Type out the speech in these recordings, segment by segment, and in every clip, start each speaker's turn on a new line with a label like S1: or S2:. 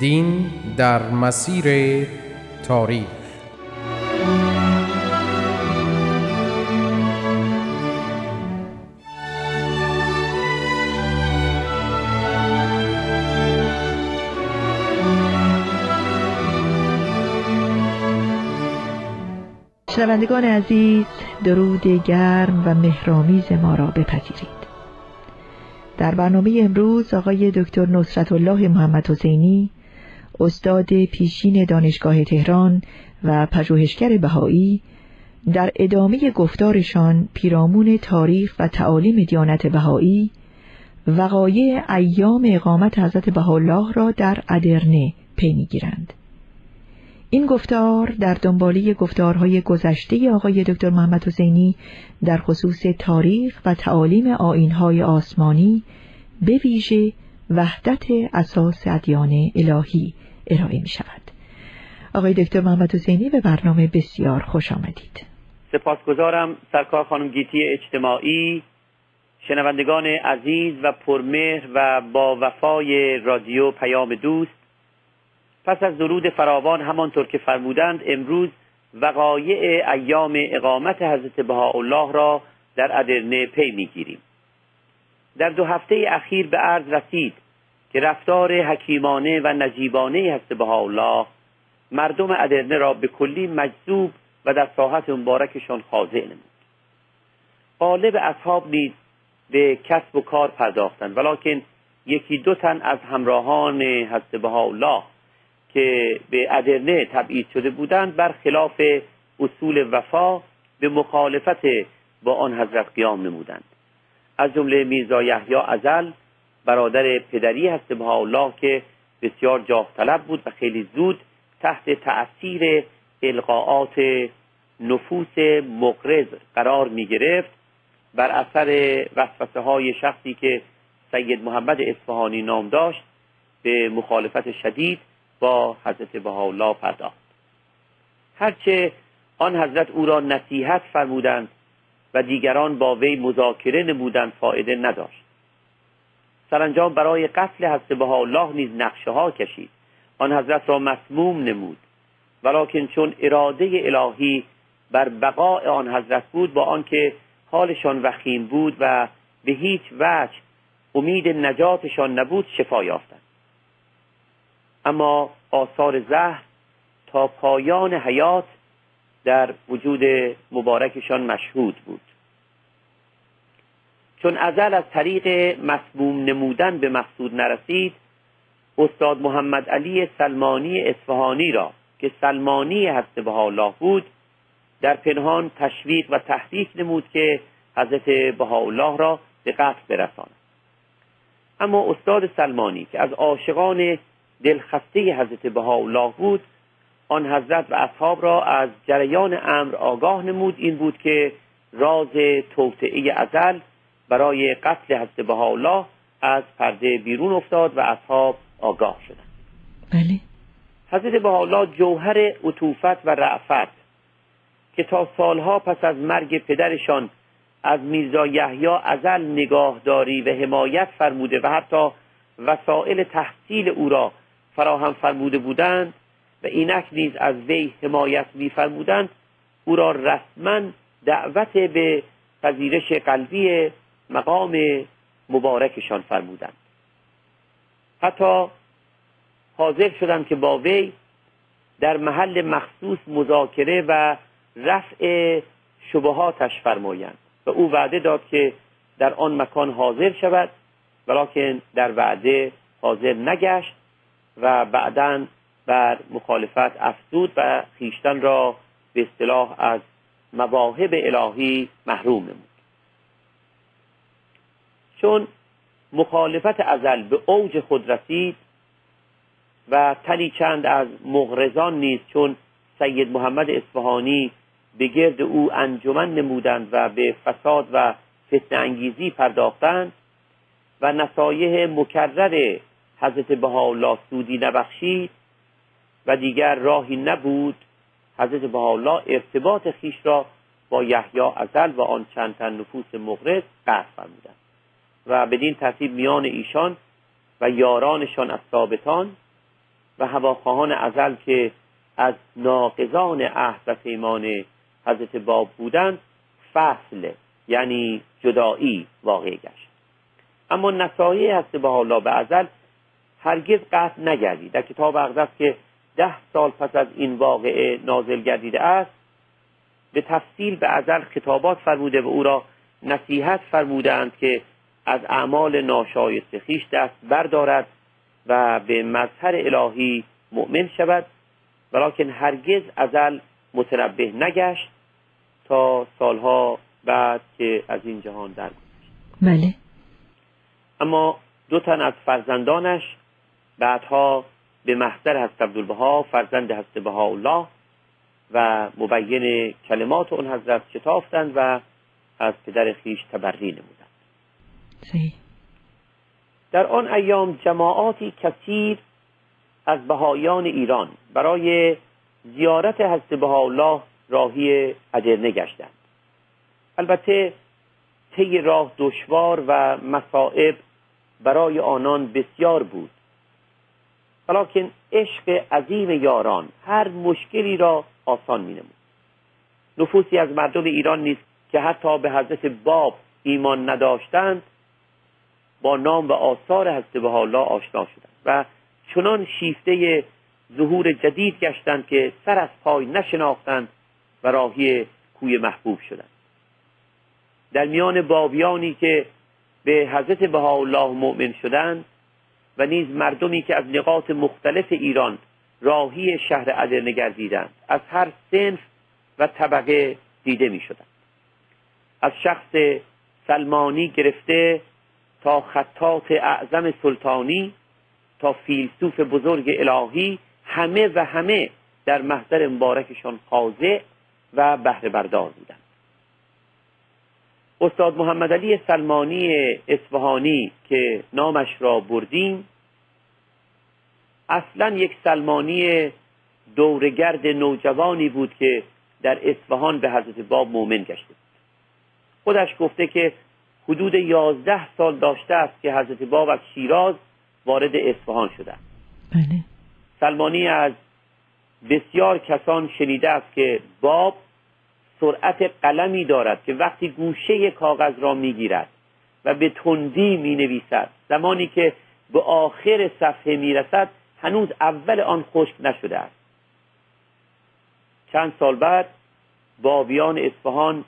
S1: دین در مسیر تاریخ.
S2: شنوندگان عزیز درود گرم و مهرامیز ما را بپذیرید. در برنامه امروز آقای دکتر نصرت الله محمد حسینی استاد پیشین دانشگاه تهران و پژوهشگر بهایی در ادامه گفتارشان پیرامون تاریخ و تعالیم دیانت بهایی وقایع ایام اقامت حضرت بهاءالله را در ادرنه پی می‌گیرند. این گفتار در دنباله گفتارهای گذشته آقای دکتر محمد حسینی در خصوص تاریخ و تعالیم آینهای آسمانی به ویژه وحدت اساس ادیان الهی ارائه می شود. آقای دکتر محمد حسینی به برنامه بسیار خوش آمدید.
S3: سپاسگزارم سرکار خانم گیتی اجتماعی شنوندگان عزیز و پرمهر و با وفای رادیو پیام دوست پس از درود فراوان همانطور که فرمودند امروز وقایع ایام اقامت حضرت بهاءالله را در ادرنه پی می‌گیریم در دو هفته اخیر به عرض رسید که رفتار حکیمانه و نجیبانه هست بهاءالله مردم ادرنه را به کلی مجذوب و در ساحت مبارکشان خاضع نمود. غالب اصحاب نیز به کسب و کار پرداختند ولکن یکی دو تن از همراهان حضرت بهاءالله که به ادرنه تبعید شده بودند بر خلاف اصول وفا به مخالفت با آن حضرت قیام نمودند. از جمله میرزا یحیی ازل برادر پدری هست الله که بسیار جاه طلب بود و خیلی زود تحت تأثیر القاعات نفوس مقرز قرار می گرفت بر اثر وسوسه های شخصی که سید محمد اصفهانی نام داشت به مخالفت شدید با حضرت بهاءالله پرداخت. هرچه آن حضرت او را نصیحت فرمودند و دیگران با وی مذاکره نمودند فایده نداشت. سرانجام برای قتل حضرت الله نیز نقشه ها کشید. آن حضرت را مسموم نمود. ولیکن چون اراده الهی بر بقاء آن حضرت بود با آنکه حالشان وخیم بود و به هیچ وجه امید نجاتشان نبود شفا یافتند. اما آثار زهر تا پایان حیات در وجود مبارکشان مشهود بود. چون ازل از طریق مسموم نمودن به مقصود نرسید استاد محمد علی سلمانی اصفهانی را که سلمانی هست به الله بود در پنهان تشویق و تحریک نمود که حضرت بهاءالله را به قتل برساند. اما استاد سلمانی که از عاشقان دلخسته حضرت بهاءالله بود آن حضرت و اصحاب را از جریان امر آگاه نمود. این بود که راز توطعه ازل برای قتل حضرت بهاءالله از پرده بیرون افتاد و اصحاب آگاه شدند.
S2: بله.
S3: حضرت بهاءالله جوهر عطوفت و رعفت که تا سالها پس از مرگ پدرشان از میرزا یحیی ازل نگاهداری و حمایت فرموده و حتی وسایل تحصیل او را فراهم فرموده بودند و اینک نیز از وی حمایت میفرمودند او را رسما دعوت به پذیرش قلبی مقام مبارکشان فرمودند. حتی حاضر شدند که با وی در محل مخصوص مذاکره و رفع شبهاتش فرمایند و او وعده داد که در آن مکان حاضر شود ولیکن در وعده حاضر نگشت و بعدا بر مخالفت افزود و خیشتن را به اصطلاح از مواهب الهی محروم نمود. چون مخالفت ازل به اوج خود رسید و تنی چند از مغرزان نیز چون سید محمد اصفهانی به گرد او انجمن نمودند و به فساد و فتن انگیزی پرداختند و نصایح مکرر حضرت بهاءالله سودی نبخشید و دیگر راهی نبود حضرت بهاءالله ارتباط خیش را با یحیی ازل و آن چند تن نفوس مغرض قطع فرمودند. و بدین ترتیب میان ایشان و یارانشان از ثابتان و هواخواهان ازل که از ناقضان عهد و پیمان حضرت باب بودند فصل یعنی جدایی واقع گشت. اما نصایح هست به حالا به ازل هرگز قطع نگردید. در کتاب اقدس که ده سال پس از این واقعه نازل گردیده است به تفصیل به ازل خطابات فرموده و او را نصیحت فرمودند که از اعمال ناشایست خیش دست بردارد و به مظهر الهی مؤمن شود ولیکن هرگز ازل متنبه نگشت تا سالها بعد که از این جهان درگذشت.
S2: بله.
S3: اما دو تن از فرزندانش بعدها به محضر هست عبدالبها فرزند هست الله و مبین کلمات اون حضرت شتافتند و از پدر خیش تبری نمودند. در آن ایام جماعاتی کثیر از بهایان ایران برای زیارت حضرت الله راهی ادرنه گشتند البته طی راه دشوار و مصائب برای آنان بسیار بود. ولیکن عشق عظیم یاران هر مشکلی را آسان می نمود نفوسی از مردم ایران نیست که حتی به حضرت باب ایمان نداشتند با نام و آثار حضرت الله آشنا شدند و چنان شیفته ظهور جدید گشتند که سر از پای نشناختند و راهی کوی محبوب شدند. در میان بابیانی که به حضرت بهاءالله مؤمن شدند و نیز مردمی که از نقاط مختلف ایران راهی شهر ادرنه گردیدند از هر سنف و طبقه دیده می شدند از شخص سلمانی گرفته تا خطات اعظم سلطانی تا فیلسوف بزرگ الهی همه و همه در محضر مبارکشان خاضع و بهره بردار بودند. استاد محمد علی سلمانی اصفهانی که نامش را بردیم اصلا یک سلمانی دورگرد نوجوانی بود که در اصفهان به حضرت باب مؤمن گشته بود. خودش گفته که حدود یازده سال داشته است که حضرت باب از شیراز وارد اصفهان شده
S2: بله.
S3: سلمانی از بسیار کسان شنیده است که باب سرعت قلمی دارد که وقتی گوشه کاغذ را می‌گیرد و به تندی می نویسد زمانی که به آخر صفحه می رسد هنوز اول آن خشک نشده است چند سال بعد بابیان اصفهان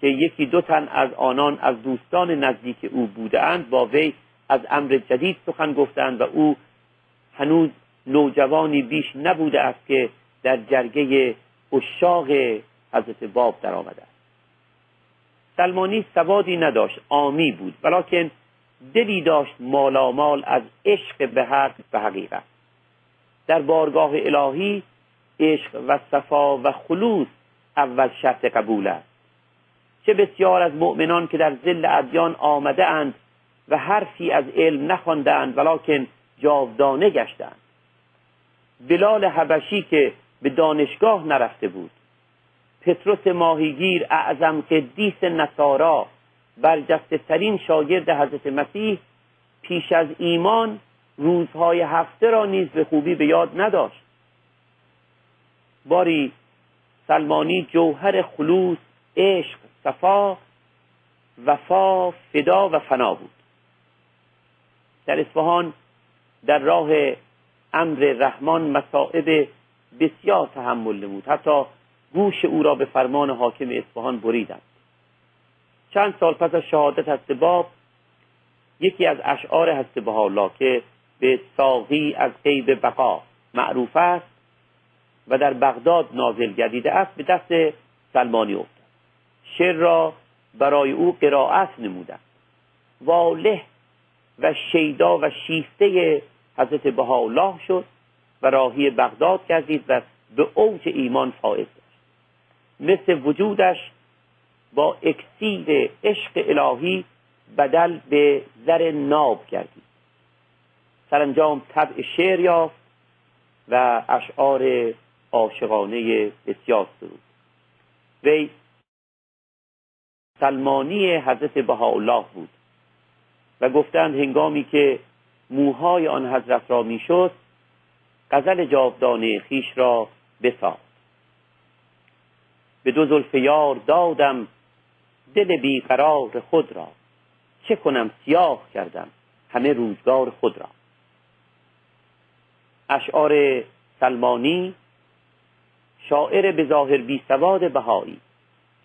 S3: که یکی دو تن از آنان از دوستان نزدیک او بودند با وی از امر جدید سخن گفتند و او هنوز نوجوانی بیش نبوده است که در جرگه اشاق حضرت باب در آمده است. سلمانی سوادی نداشت آمی بود ولیکن دلی داشت مالامال از عشق به حق و حقیقت. در بارگاه الهی عشق و صفا و خلوص اول شرط قبول است. چه بسیار از مؤمنان که در زل ادیان آمده اند و حرفی از علم نخواندند ولیکن جاودانه گشتند بلال حبشی که به دانشگاه نرفته بود. پتروس ماهیگیر اعظم قدیس نصارا برجسته ترین شاگرد حضرت مسیح پیش از ایمان روزهای هفته را نیز به خوبی به یاد نداشت. باری سلمانی جوهر خلوص عشق صفا وفا فدا و فنا بود. در اصفهان در راه امر رحمان مصائب بسیار تحمل نمود. حتی گوش او را به فرمان حاکم اصفهان بریدند. چند سال پس از شهادت هست باب یکی از اشعار هست که به ساقی از قیب بقا معروف است و در بغداد نازل گردیده است به دست سلمانی شعر را برای او قرائت نمودند. واله و شیدا و شیفته حضرت بهاءالله شد و راهی بغداد گردید و به اوج ایمان فائز داشت مثل وجودش با اکسیر عشق الهی بدل به زر ناب گردید. سرانجام طبع شعر یافت و اشعار عاشقانه بسیار سرود. وی سلمانی حضرت بهاءالله بود و گفتند هنگامی که موهای آن حضرت را می‌شد غزل جاودانه خیش را بساخت. به دو زلف یار دادم دل بیقرار خود را. چه کنم؟ سیاه کردم همه روزگار خود را. اشعار سلمانی شاعر به ظاهر بی سواد بهایی.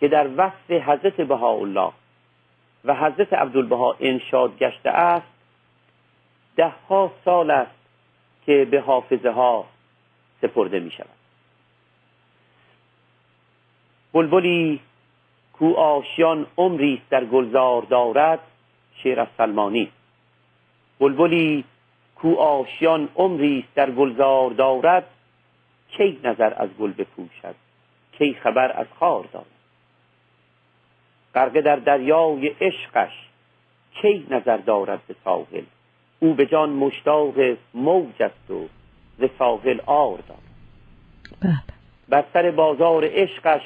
S3: که در وصف حضرت بهاءالله و حضرت عبدالبها انشاد گشته است ده ها سال است که به حافظه ها سپرده می شود بلبلی کو آشیان عمری در گلزار دارد شعر از سلمانی. بلبلی کو آشیان عمری در گلزار دارد کی نظر از گل بپوشد کی خبر از خار دارد. غرقه در دریای عشقش کی نظر دارد به ساحل؟ او به جان مشتاق موج است و ز ساحل آر دارد.
S2: بله.
S3: بر سر بازار عشقش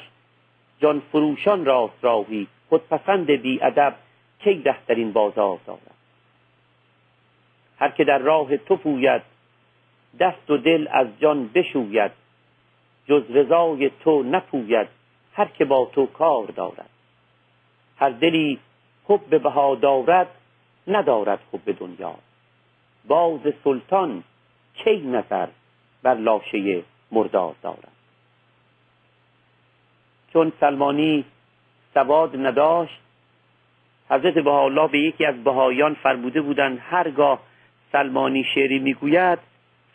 S3: جان فروشان راست راهی خودپسند بی ادب کی این بازار دارد؟ هر که در راه تو پوید دست و دل از جان بشوید جز رضای تو نپوید هر که با تو کار دارد. هر دلی حب بها دارد ندارد حب دنیا. باز سلطان کی نظر بر لاشه مردار دارد؟ چون سلمانی سواد نداشت حضرت بهاءالله به یکی از بهایان فرموده بودند هرگاه سلمانی شعری می‌گوید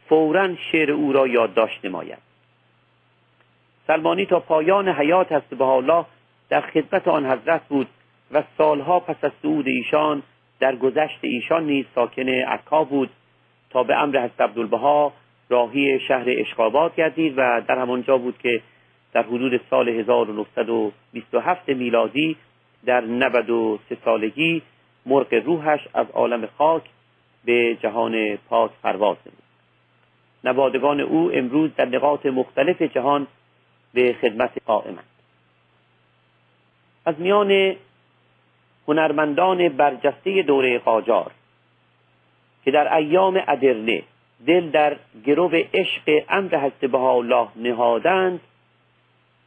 S3: فورا شعر او را یادداشت نماید. سلمانی تا پایان حیات هست بهاءالله در خدمت آن حضرت بود و سالها پس از صعود ایشان در گذشت ایشان نیز ساکن عکا بود تا به امر حضرت عبدالبها راهی شهر اشقابات گردید و در همانجا بود که در حدود سال 1927 میلادی در 93 سالگی مرغ روحش از عالم خاک به جهان پاک پرواز نمود. نوادگان او امروز در نقاط مختلف جهان به خدمت قائمند. از میان هنرمندان برجسته دوره قاجار که در ایام ادرنه دل در گرو عشق امر حضرت الله نهادند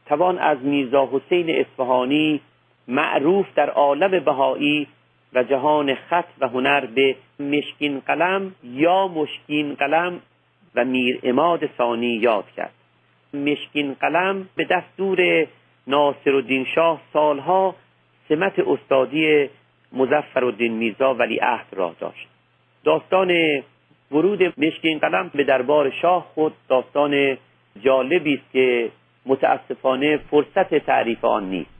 S3: توان از میرزا حسین اصفهانی معروف در عالم بهایی و جهان خط و هنر به مشکین قلم یا مشکین قلم و میر اماد ثانی یاد کرد. مشکین قلم به دستور ناصر الدین شاه سالها سمت استادی مزفر الدین میرزا ولی عهد را داشت. داستان ورود مشکین قلم به دربار شاه خود داستان جالبی است که متاسفانه فرصت تعریف آن نیست.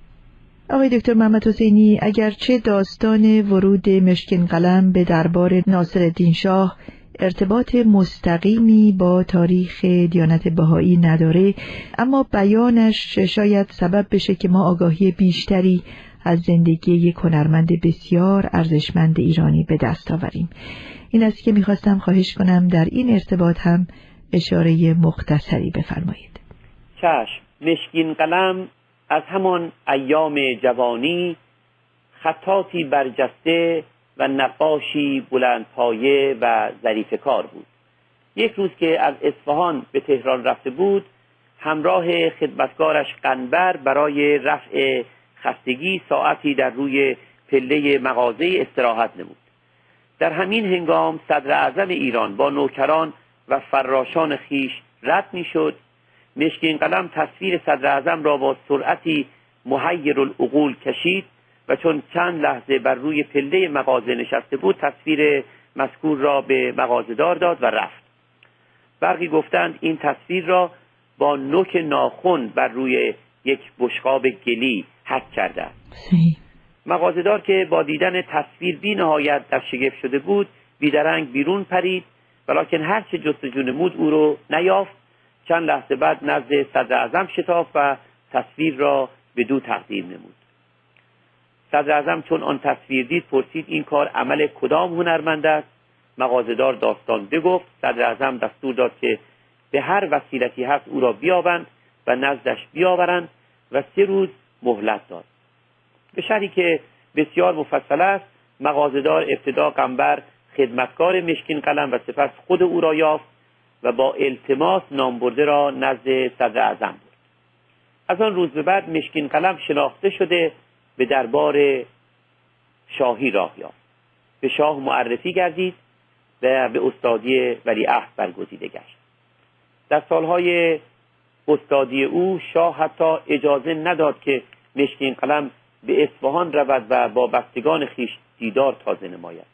S2: آقای دکتر محمد حسینی اگرچه داستان ورود مشکین قلم به دربار ناصر الدین شاه ارتباط مستقیمی با تاریخ دیانت بهایی نداره اما بیانش شاید سبب بشه که ما آگاهی بیشتری از زندگی یک هنرمند بسیار ارزشمند ایرانی به دست آوریم. این است که می‌خواستم خواهش کنم در این ارتباط هم اشاره مختصری بفرمایید.
S3: چشم مشکین قلم از همان ایام جوانی خطاتی برجسته و نقاشی بلندپایه و ظریف کار بود. یک روز که از اصفهان به تهران رفته بود همراه خدمتکارش قنبر برای رفع خستگی ساعتی در روی پله مغازه استراحت نمود. در همین هنگام صدر اعظم ایران با نوکران و فراشان خیش رد می‌شد. مشکین قلم تصویر صدر اعظم را با سرعتی محیر العقول کشید و چون چند لحظه بر روی پله مغازه نشسته بود تصویر مذکور را به مغازهدار داد و رفت. برقی گفتند این تصویر را با نوک ناخن بر روی یک بشقاب گلی حک کرده است مغازهدار که با دیدن تصویر بی نهایت در شگفت شده بود بیدرنگ بیرون پرید ولیکن هر چه جستجو نمود او رو نیافت. چند لحظه بعد نزد صدر اعظم شتاف و تصویر را به دو تقدیم نمود. صدر اعظم چون آن تصویر دید پرسید این کار عمل کدام هنرمند است؟ مغازدار داستان بگفت. صدر اعظم دستور داد که به هر وسیلتی هست او را بیابند و نزدش بیاورند و سه روز مهلت داد. به شرحی که بسیار مفصل است مغازدار ابتدا قنبر خدمتکار مشکین قلم و سپس خود او را یافت و با التماس نامبرده را نزد صدر اعظم برد. از آن روز به بعد مشکین قلم شناخته شده به دربار شاهی راه یافت. به شاه معرفی گردید و به استادی ولیعهد برگزیده گشت. در سالهای استادی او شاه حتی اجازه نداد که مشکین قلم به اصفهان رود و با بستگان خیش دیدار تازه نماید.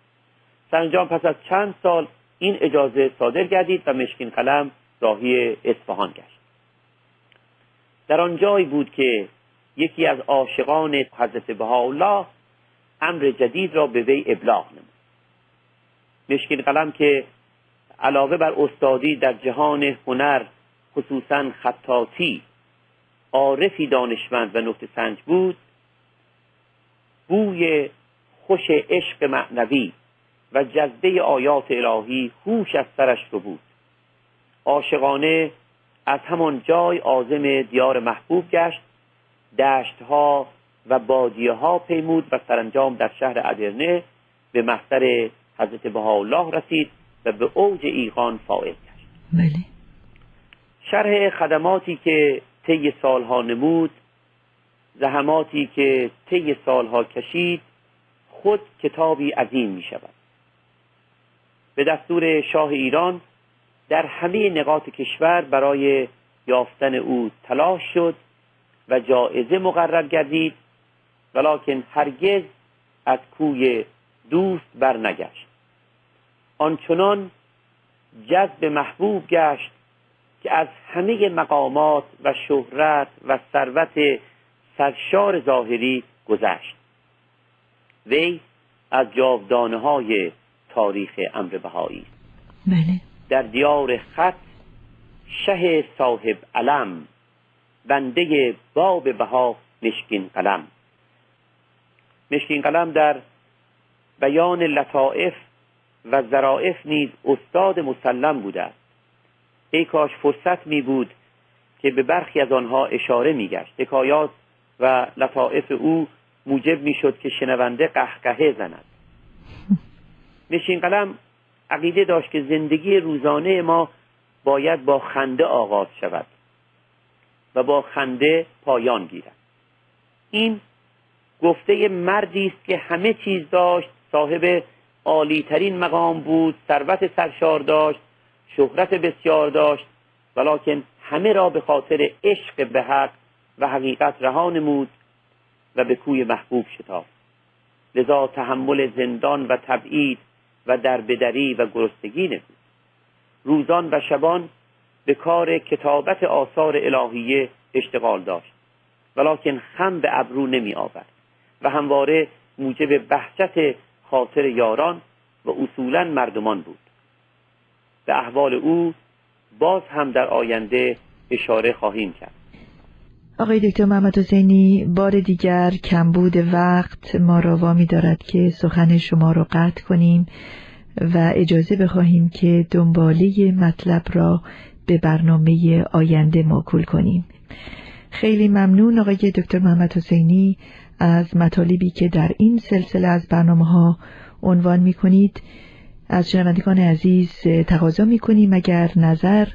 S3: سرانجام پس از چند سال این اجازه صادر گردید و مشکین قلم راهی اصفهان گشت. در آن جایی بود که یکی از عاشقان حضرت بهاءالله امر جدید را به وی ابلاغ نمود. مشکین قلم که علاوه بر استادی در جهان هنر خصوصا خطاطی عارفی دانشمند و نقطه سنج بود بوی خوش عشق معنوی و جذبه آیات الهی هوش از سرش رو بود. عاشقانه از همان جای عازم دیار محبوب گشت دشتها و بادیه ها پیمود و سرانجام در شهر ادرنه به محضر حضرت بهاءالله رسید و به اوج ایقان فائد گشت.
S2: بله.
S3: شرح خدماتی که طی سالها نمود زحماتی که طی سالها کشید خود کتابی عظیم می شود به دستور شاه ایران در همه نقاط کشور برای یافتن او تلاش شد و جایزه مقرر گردید ولیکن هرگز از کوی دوست برنگشت. آنچنان جذب محبوب گشت که از همه مقامات و شهرت و ثروت سرشار ظاهری گذشت. وی از جاودانه های تاریخ امر بهایی
S2: بله.
S3: در دیار خط شه صاحب علم بنده باب بها مشکین قلم. مشکین قلم در بیان لطائف و ظرائف نیز استاد مسلم بوده است. ای کاش فرصت می بود که به برخی از آنها اشاره می گشت. حکایات و لطائف او موجب می شد که شنونده قهقهه زند. نشین قلم عقیده داشت که زندگی روزانه ما باید با خنده آغاز شود. و با خنده پایان گیرد. این گفته مردی است که همه چیز داشت صاحب عالیترین مقام بود ثروت سرشار داشت شهرت بسیار داشت ولیکن همه را به خاطر عشق به حق و حقیقت رها نمود و به کوی محبوب شتافت. لذا تحمل زندان و تبعید و دربدری و گرسنگی نمود. روزان و شبان به کار کتابت آثار الهیه اشتغال داشت. ولیکن خم به ابرو نمی آورد و همواره موجب بحثت خاطر یاران و اصولا مردمان بود. به احوال او باز هم در آینده اشاره خواهیم کرد.
S2: آقای دکتر محمد حسینی بار دیگر کمبود وقت ما را وامی دارد که سخن شما را قطع کنیم و اجازه بخواهیم که دنباله مطلب را به برنامه آینده موکول کنیم. خیلی ممنون آقای دکتر محمد حسینی از مطالبی که در این سلسله از برنامه ها عنوان می کنید از شنوندگان عزیز تقاضا می کنیم اگر نظر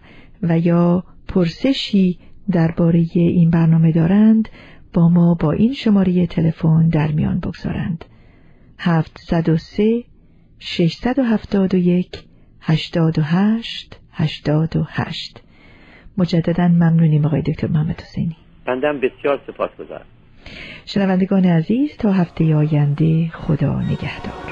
S2: و یا پرسشی درباره این برنامه دارند با ما با این شماره تلفن در میان بگذارند. 703 671 88 88 مجددا ممنونیم آقای دکتر محمد حسینی.
S3: بندم بسیار سپاس گذارم
S2: شنوندگان عزیز تا هفته آینده خدا نگهدار.